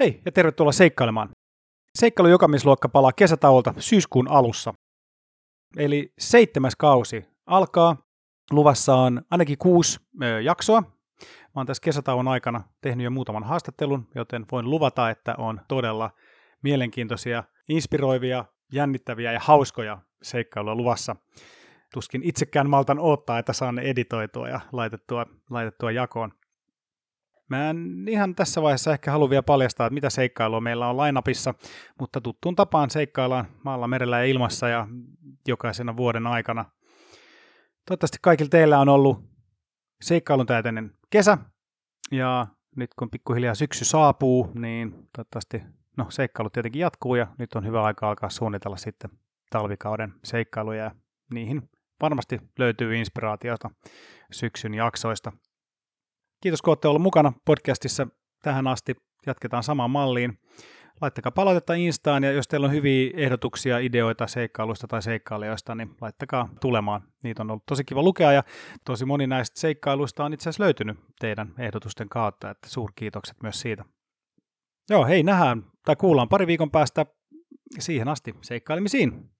Hei ja tervetuloa seikkailemaan. Seikkailu jokamisluokka palaa kesätauolta syyskuun alussa. Eli seitsemäs kausi alkaa. Luvassa on ainakin kuusi ö, jaksoa. Mä oon tässä kesätauon aikana tehnyt jo muutaman haastattelun, joten voin luvata, että on todella mielenkiintoisia, inspiroivia, jännittäviä ja hauskoja seikkailuja luvassa. Tuskin itsekään maltan odottaa, että saan editoitua ja laitettua, laitettua jakoon. Mä en ihan tässä vaiheessa ehkä halua vielä paljastaa, että mitä seikkailua meillä on lainapissa, mutta tuttuun tapaan seikkaillaan maalla, merellä ja ilmassa ja jokaisena vuoden aikana. Toivottavasti kaikilla teillä on ollut seikkailun täyteinen kesä, ja nyt kun pikkuhiljaa syksy saapuu, niin toivottavasti no, seikkailu tietenkin jatkuu, ja nyt on hyvä aika alkaa suunnitella sitten talvikauden seikkailuja, ja niihin varmasti löytyy inspiraatiota syksyn jaksoista. Kiitos, kun olette olleet mukana podcastissa tähän asti. Jatketaan samaan malliin. Laittakaa palautetta Instaan ja jos teillä on hyviä ehdotuksia, ideoita seikkailuista tai seikkailijoista, niin laittakaa tulemaan. Niitä on ollut tosi kiva lukea ja tosi moni näistä seikkailuista on itse asiassa löytynyt teidän ehdotusten kautta, että suurkiitokset myös siitä. Joo, hei, nähdään tai kuullaan pari viikon päästä siihen asti seikkailemisiin.